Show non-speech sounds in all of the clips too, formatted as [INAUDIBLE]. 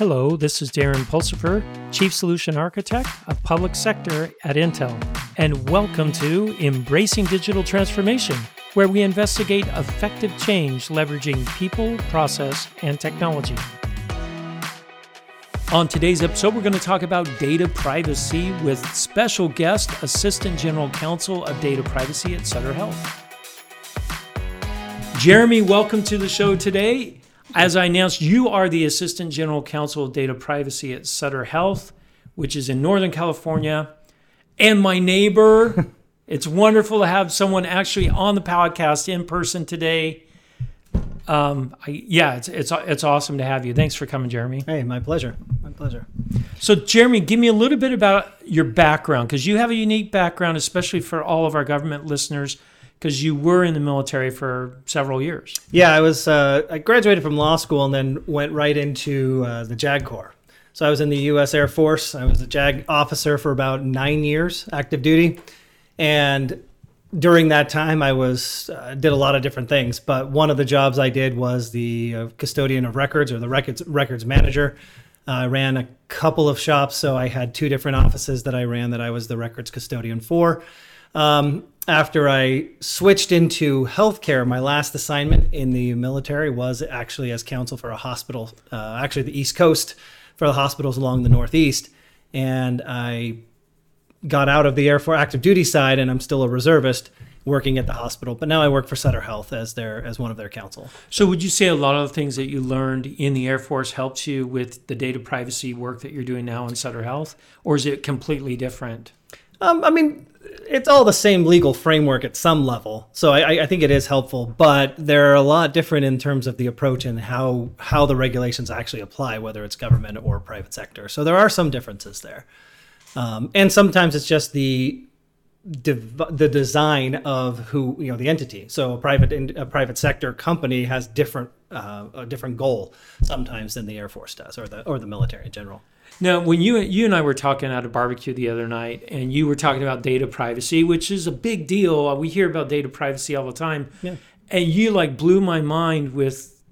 Hello, this is Darren Pulsipher, Chief Solution Architect of Public Sector at Intel, and welcome to Embracing Digital Transformation, where we investigate effective change leveraging people, process, and technology. On today's episode, we're going to talk about data privacy with special guest, Assistant General Counsel of Data Privacy at Sutter Health. Jeremy, welcome to the show today. As I announced, you are the Assistant General Counsel of Data Privacy at Sutter Health, which is in Northern California. And my neighbor, [LAUGHS] it's wonderful to have someone actually on the podcast in person today. Um, I, yeah, it's, it's it's awesome to have you. Thanks for coming, Jeremy. Hey, my pleasure. My pleasure. So, Jeremy, give me a little bit about your background because you have a unique background, especially for all of our government listeners because you were in the military for several years. Yeah, I was. Uh, I graduated from law school and then went right into uh, the JAG Corps. So I was in the U.S. Air Force. I was a JAG officer for about nine years, active duty, and during that time, I was uh, did a lot of different things. But one of the jobs I did was the uh, custodian of records or the records records manager. I ran a couple of shops, so I had two different offices that I ran that I was the records custodian for. Um, after I switched into healthcare, my last assignment in the military was actually as counsel for a hospital, uh, actually the East Coast for the hospitals along the Northeast. And I got out of the Air Force active duty side, and I'm still a reservist working at the hospital. But now I work for Sutter Health as their as one of their counsel. So would you say a lot of the things that you learned in the Air Force helps you with the data privacy work that you're doing now in Sutter Health, or is it completely different? Um, I mean, it's all the same legal framework at some level, so I, I, think it is helpful. But they're a lot different in terms of the approach and how how the regulations actually apply, whether it's government or private sector. So there are some differences there, um, and sometimes it's just the the design of who you know the entity. So a private a private sector company has different uh, a different goal sometimes than the Air Force does, or the or the military in general. Now, when you you and I were talking at a barbecue the other night, and you were talking about data privacy, which is a big deal. Uh, we hear about data privacy all the time, yeah. and you like blew my mind with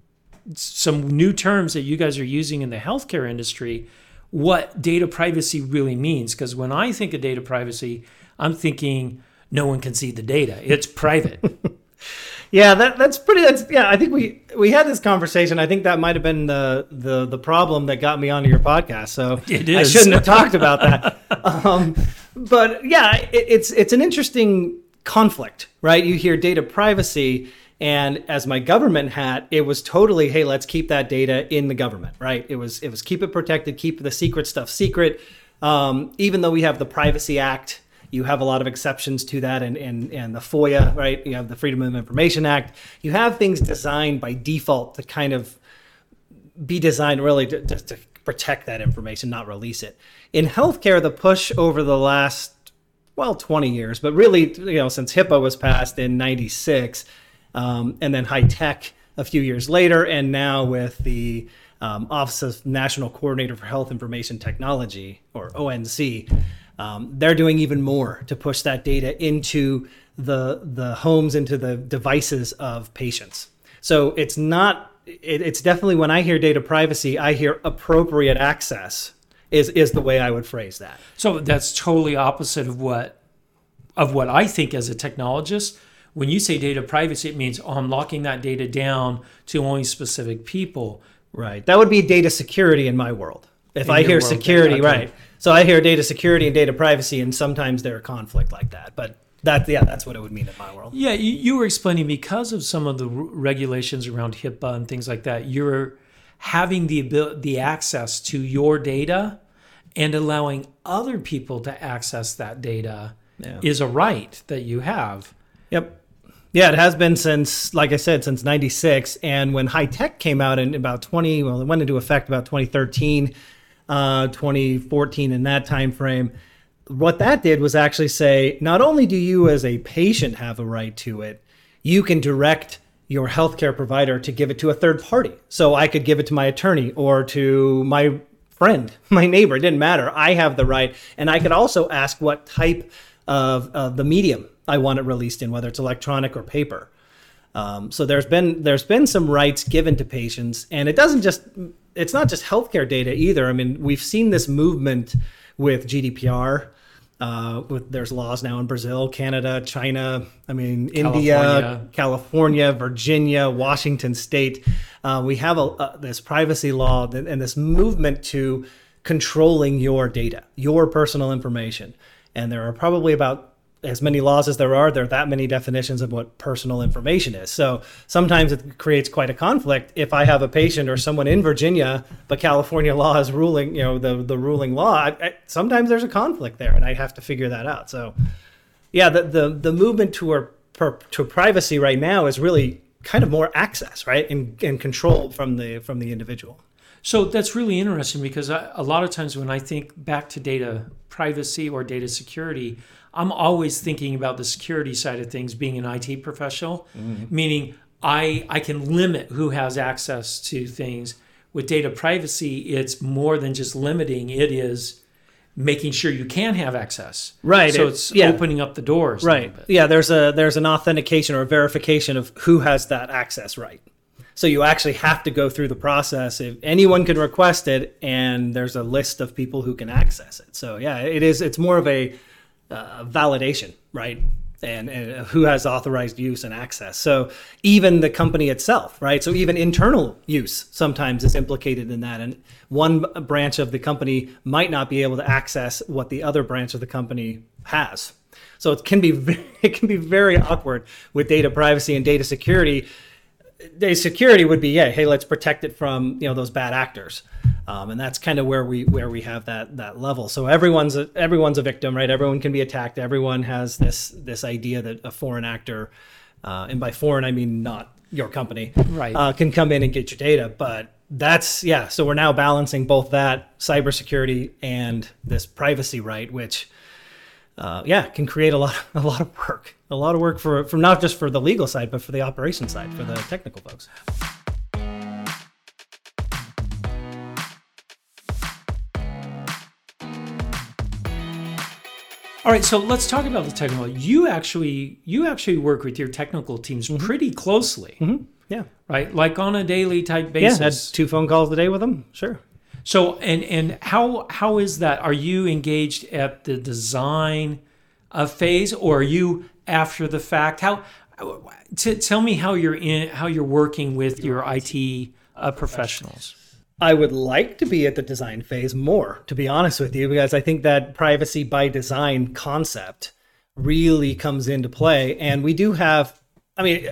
some new terms that you guys are using in the healthcare industry. What data privacy really means? Because when I think of data privacy, I'm thinking no one can see the data; it's private. [LAUGHS] yeah, that that's pretty. That's yeah. I think we we had this conversation. I think that might have been the the the problem that got me onto your podcast. So [LAUGHS] I shouldn't have talked [LAUGHS] about that. Um, but yeah, it, it's it's an interesting conflict, right? You hear data privacy, and as my government hat, it was totally, hey, let's keep that data in the government, right? It was it was keep it protected, keep the secret stuff secret. Um, even though we have the Privacy Act you have a lot of exceptions to that and, and, and the FOIA, right? You have the Freedom of Information Act. You have things designed by default to kind of be designed really to, to, protect that information, not release it. In healthcare, the push over the last, well, 20 years, but really, you know, since HIPAA was passed in 96, um, and then HITECH a few years later, and now with the um, Office of National Coordinator for Health Information Technology, or ONC, um, they're doing even more to push that data into the the homes, into the devices of patients. So it's not. It, it's definitely when I hear data privacy, I hear appropriate access is is the way I would phrase that. So that's totally opposite of what of what I think as a technologist. When you say data privacy, it means oh, I'm locking that data down to only specific people. Right. That would be data security in my world. If I hear security, right. So I hear data security and data privacy, and sometimes they're a conflict like that. But that, yeah, that's what it would mean in my world. Yeah, you, you were explaining because of some of the regulations around HIPAA and things like that. You're having the ability, the access to your data, and allowing other people to access that data yeah. is a right that you have. Yep. Yeah, it has been since, like I said, since '96. And when HITECH came out in about 20, well, it went into effect about 2013 uh, 2014 in that time frame. What that did was actually say not only do you as a patient have a right to it, you can direct your healthcare provider to give it to a third party. So I could give it to my attorney or to my friend, [LAUGHS] my neighbor. It didn't matter. I have the right, and I could also ask what type of uh, the medium I want it released in, whether it's electronic or paper. Um, so there's been there's been some rights given to patients, and it doesn't just it's not just healthcare data either. I mean, we've seen this movement with GDPR. Uh, with there's laws now in Brazil, Canada, China. I mean, California. India, California, Virginia, Washington State. Uh, we have a, a, this privacy law and this movement to controlling your data, your personal information. And there are probably about as many laws as there are, there are that many definitions of what personal information is. So sometimes it creates quite a conflict if I have a patient or someone in Virginia, but California [LAUGHS] law is ruling, you know, the the ruling law. I, I, sometimes there's a conflict there, and I have to figure that out. So, yeah, the the the movement toward to privacy right now is really kind of more access, right, and and control from the from the individual. So that's really interesting because I, a lot of times when I think back to data privacy or data security I'm always thinking about the security side of things being an IT professional, mm-hmm. meaning I I can limit who has access to things. With data privacy, it's more than just limiting, it is making sure you can have access. Right. So it's yeah. opening up the doors. Right. Yeah, there's a there's an authentication or a verification of who has that access right. So you actually have to go through the process. If anyone can request it, and there's a list of people who can access it. So yeah, it is. It's more of a uh, validation, right? And, and, who has authorized use and access. So even the company itself, right? So even internal use sometimes is implicated in that. And one branch of the company might not be able to access what the other branch of the company has. So it can be very, [LAUGHS] it can be very awkward with data privacy and data security. Data security would be, yeah, hey, let's protect it from you know those bad actors. Um, and that's kind of where we where we have that that level. So everyone's a, everyone's a victim, right? Everyone can be attacked. Everyone has this this idea that a foreign actor, uh, and by foreign I mean not your company, right, uh, can come in and get your data. But that's yeah. So we're now balancing both that cybersecurity and this privacy right, which. Uh, yeah, can create a lot, a lot of work, a lot of work for, for not just for the legal side, but for the operation side, for the technical folks. All right, so let's talk about the technical. You actually you actually work with your technical teams mm-hmm. pretty closely. Mm-hmm. Yeah. Right, like on a daily type basis. Yeah, had two phone calls a day with them. Sure. So and and how how is that? Are you engaged at the design uh, phase, or are you after the fact? How? T- tell me how you're in how you're working with your IT uh, professionals. I would like to be at the design phase more, to be honest with you, because I think that privacy by design concept really comes into play. And we do have, I mean,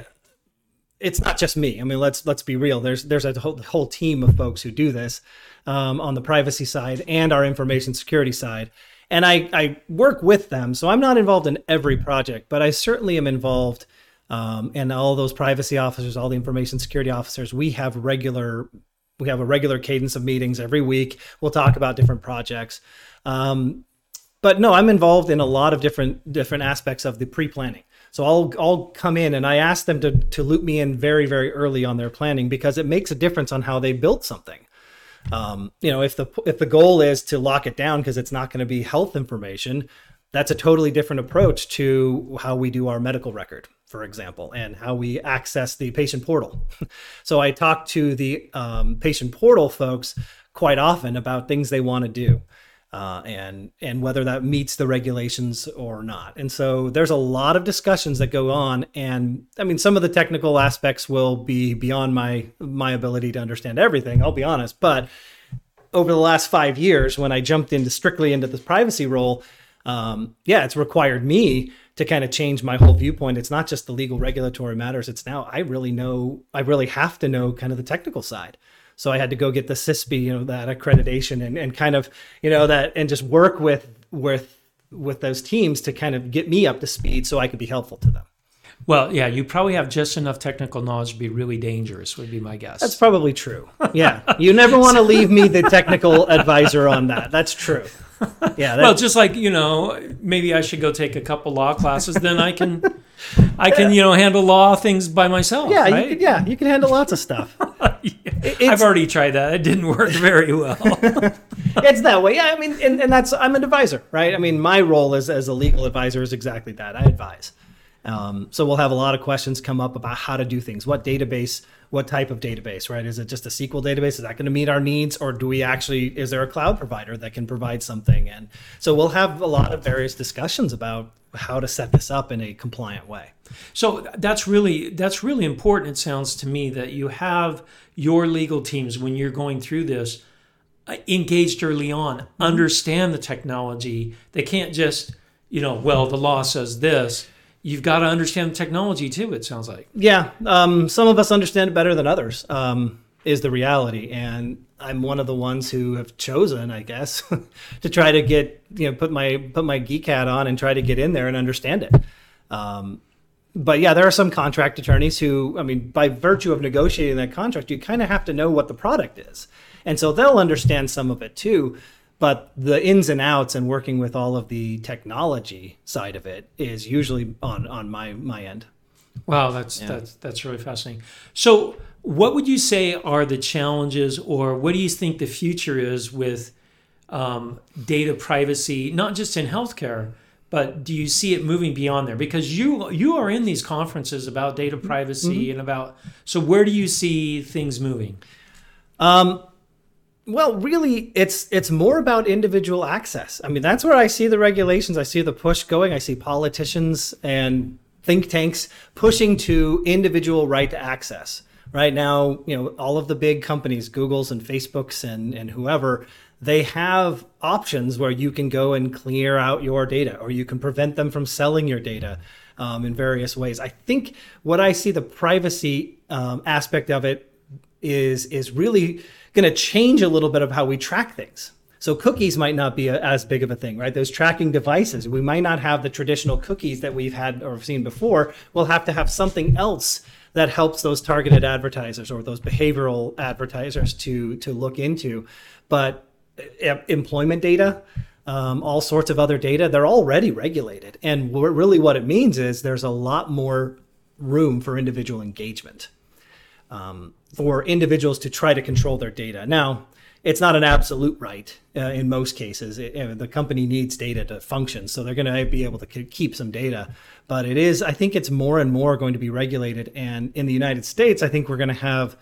it's not just me. I mean, let's let's be real. There's there's a whole, whole team of folks who do this um, on the privacy side and our information security side, and I I work with them. So I'm not involved in every project, but I certainly am involved. Um, and all those privacy officers, all the information security officers, we have regular we have a regular cadence of meetings every week. We'll talk about different projects. Um, but no, I'm involved in a lot of different different aspects of the pre-planning. So I'll I'll come in and I ask them to to loop me in very very early on their planning because it makes a difference on how they built something. Um, you know, if the if the goal is to lock it down because it's not going to be health information, that's a totally different approach to how we do our medical record for example, and how we access the patient portal. [LAUGHS] so I talk to the um, patient portal folks quite often about things they want to do. Uh, and and whether that meets the regulations or not. And so there's a lot of discussions that go on, and I mean some of the technical aspects will be beyond my my ability to understand everything. I'll be honest, but over the last five years, when I jumped into strictly into this privacy role, um, yeah, it's required me to kind of change my whole viewpoint. It's not just the legal regulatory matters. It's now I really know I really have to know kind of the technical side. So I had to go get the CISSP, you know, that accreditation and, and kind of, you know, that and just work with with with those teams to kind of get me up to speed so I could be helpful to them. Well, yeah, you probably have just enough technical knowledge to be really dangerous, would be my guess. That's probably true. Yeah. You never want to leave me the technical advisor on that. That's true. [LAUGHS] Yeah. well, just like, you know, maybe I should go take a couple law classes, then I can I can, you know, handle law things by myself. Yeah, right? you can, yeah, you can handle lots of stuff. [LAUGHS] yeah. I've already tried that. It didn't work [LAUGHS] very well. it's that way. Yeah, I mean, and, and that's I'm an advisor, right? I mean, my role as as a legal advisor is exactly that. I advise. Um, so we'll have a lot of questions come up about how to do things, what database what type of database, right? Is it just a SQL database? Is that going to meet our needs? Or do we actually, is there a cloud provider that can provide something? And so we'll have a lot of various discussions about how to set this up in a compliant way. So that's really that's really important. It sounds to me that you have your legal teams when you're going through this uh, engaged early on, mm-hmm. understand the technology. They can't just you know, well, the law says this you've got to understand the technology too. It sounds like. Yeah, um, some of us understand it better than others. Um, is the reality, and I'm one of the ones who have chosen, I guess, [LAUGHS] to try to get you know put my put my geek hat on and try to get in there and understand it. Um, but yeah, there are some contract attorneys who, I mean, by virtue of negotiating that contract, you kind of have to know what the product is, and so they'll understand some of it too but the ins and outs and working with all of the technology side of it is usually on on my my end. Wow, that's yeah. that's that's really fascinating. So, what would you say are the challenges, or what do you think the future is with um, data privacy, not just in healthcare, but do you see it moving beyond there? Because you you are in these conferences about data privacy mm-hmm. and about so where do you see things moving? Um, well, really, it's it's more about individual access. I mean, that's where I see the regulations. I see the push going. I see politicians and think tanks pushing to individual right to access. Right now, you know, all of the big companies, Google's and Facebook's and and whoever, they have options where you can go and clear out your data, or you can prevent them from selling your data um, in various ways. I think what I see the privacy um, aspect of it is is really going to change a little bit of how we track things. So cookies might not be a, as big of a thing, right? Those tracking devices, we might not have the traditional cookies that we've had or seen before. We'll have to have something else that helps those targeted advertisers or those behavioral advertisers to to look into. But uh, employment data, um, all sorts of other data, they're already regulated, and really what it means is there's a lot more room for individual engagement um, for individuals to try to control their data. Now, it's not an absolute right uh, in most cases. It, know, the company needs data to function, so they're going to be able to keep some data. But it is, I think, it's more and more going to be regulated. And in the United States, I think we're going to have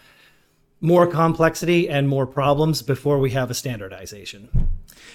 more complexity and more problems before we have a standardization.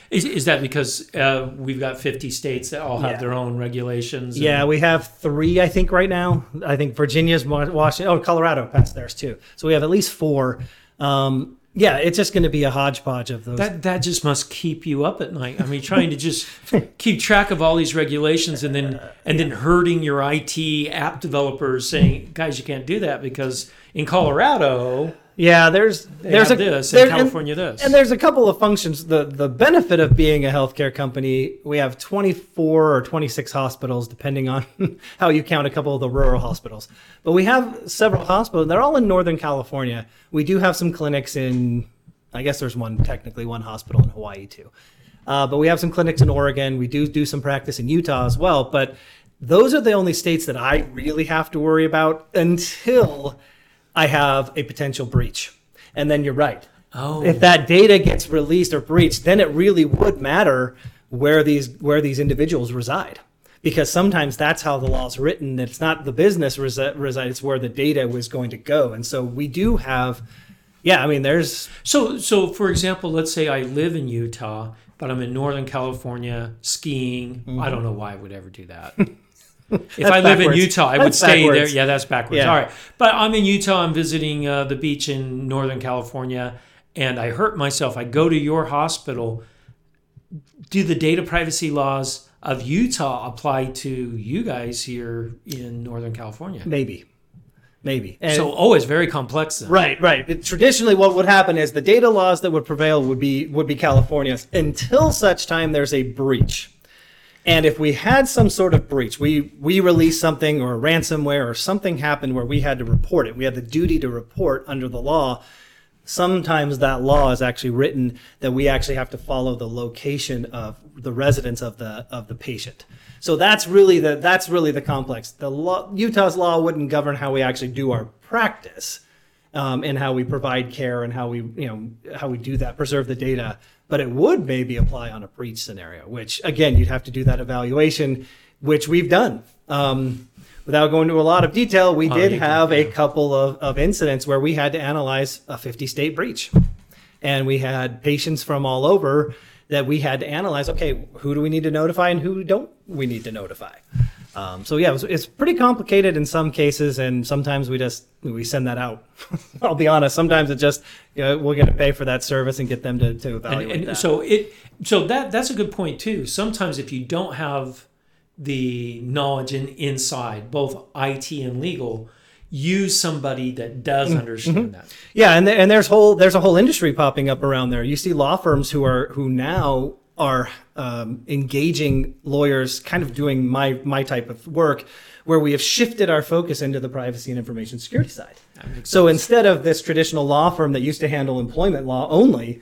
Is, is that because uh, we've got 50 states that all have yeah. their own regulations? And... Yeah, we have three, I think, right now. I think Virginia's, Washington, oh, Colorado passed theirs too. So we have at least four. Um, yeah, it's just going to be a hodgepodge of those. That that just must keep you up at night. I mean, trying to just [LAUGHS] keep track of all these regulations and then and then hurting your IT app developers saying, "Guys, you can't do that because in Colorado yeah, there's they there's a this there, in California and, this. And there's a couple of functions. The the benefit of being a healthcare company, we have 24 or 26 hospitals, depending on [LAUGHS] how you count a couple of the rural hospitals. But we have several hospitals. They're all in Northern California. We do have some clinics in. I guess there's one technically one hospital in Hawaii too. Uh, but we have some clinics in Oregon. We do do some practice in Utah as well. But those are the only states that I really have to worry about until I have a potential breach. And then you're right. Oh. If that data gets released or breached, then it really would matter where these where these individuals reside. Because sometimes that's how the law is written. It's not the business reside, it's where the data was going to go. And so we do have yeah, I mean there's So so for example, let's say I live in Utah, but I'm in Northern California skiing. Mm-hmm. I don't know why I would ever do that. [LAUGHS] if I live backwards. in Utah, I that's would stay backwards. there. Yeah, that's backwards. Yeah. All right. But I'm in Utah. I'm visiting uh, the beach in Northern California, and I hurt myself. I go to your hospital. Do the data privacy laws of Utah apply to you guys here in Northern California? Maybe. Maybe. And so, oh, it's very complex. Then. Right, right. It, traditionally, what would happen is the data laws that would prevail would be would be California's until such time there's a breach and if we had some sort of breach, we we released something or ransomware or something happened where we had to report it. We had the duty to report under the law. Sometimes that law is actually written that we actually have to follow the location of the residence of the of the patient. So that's really the that's really the complex. The law, Utah's law wouldn't govern how we actually do our practice um, and how we provide care and how we you know how we do that, preserve the data but it would maybe apply on a breach scenario, which again, you'd have to do that evaluation, which we've done. Um, without going into a lot of detail, we oh, did have a couple of, of incidents where we had to analyze a 50 state breach. And we had patients from all over that we had to analyze okay, who do we need to notify and who don't we need to notify? Um, so yeah, it was, it's pretty complicated in some cases, and sometimes we just we send that out. [LAUGHS] I'll be honest. Sometimes it just you know, we're going to pay for that service and get them to, to evaluate and, and that. So it so that that's a good point too. Sometimes if you don't have the knowledge in, inside both IT and legal, use somebody that does mm-hmm. understand mm-hmm. that. Yeah, and and there's whole there's a whole industry popping up around there. You see law firms who are who now are um, engaging lawyers, kind of doing my my type of work, where we have shifted our focus into the privacy and information security side. So sense. instead of this traditional law firm that used to handle employment law only,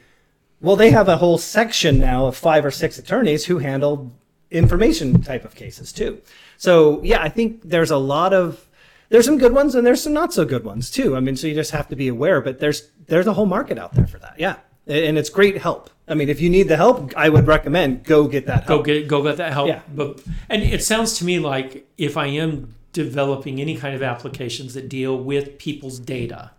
well, they have a whole section now of five or six attorneys who handle information type of cases too. So yeah, I think there's a lot of there's some good ones and there's some not so good ones too. I mean, so you just have to be aware, but there's there's a whole market out there for that. Yeah and it's great help. I mean, if you need the help, I would recommend go get that help. Go get go get that help. Yeah. But and it sounds to me like if I am developing any kind of applications that deal with people's data,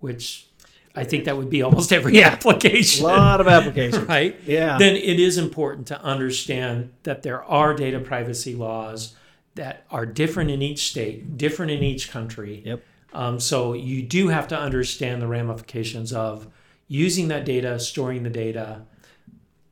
which I think that would be almost [LAUGHS] every yeah. application. A lot of applications. [LAUGHS] Right? Yeah. Then it is important to understand that there are data privacy laws that are different in each state, different in each country. Yep. Um, so you do have to understand the ramifications of using that data, storing the data.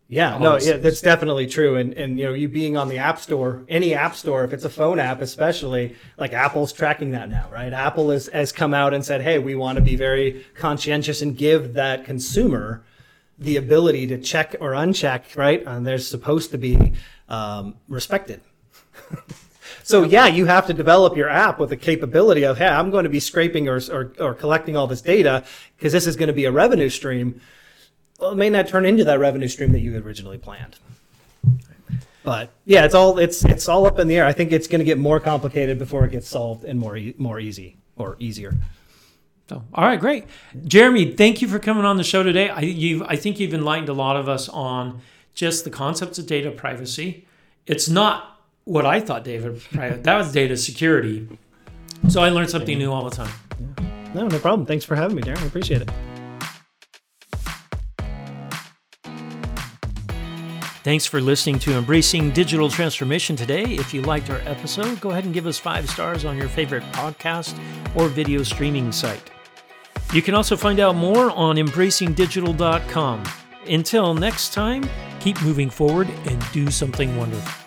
Yeah, no, yeah, that's definitely true. And and you know, you being on the app store, any app store, if it's a phone app, especially, like Apple's tracking that now, right? Apple has has come out and said, hey, we want to be very conscientious and give that consumer the ability to check or uncheck, right? And they're supposed to be um, respected. [LAUGHS] So yeah, you have to develop your app with the capability of, hey, I'm going to be scraping or, or, or collecting all this data because this is going to be a revenue stream. Well, it may not turn into that revenue stream that you originally planned. But yeah, it's all it's it's all up in the air. I think it's going to get more complicated before it gets solved and more more easy or easier. So, all right, great, Jeremy. Thank you for coming on the show today. I you I think you've enlightened a lot of us on just the concepts of data privacy. It's not what I thought David that was data security. So I learned something new all the time. Yeah. No, no problem. Thanks for having me, Darren. I appreciate it. Thanks for listening to Embracing Digital Transformation today. If you liked our episode, go ahead and give us five stars on your favorite podcast or video streaming site. You can also find out more on embracingdigital.com. Until next time, keep moving forward and do something wonderful.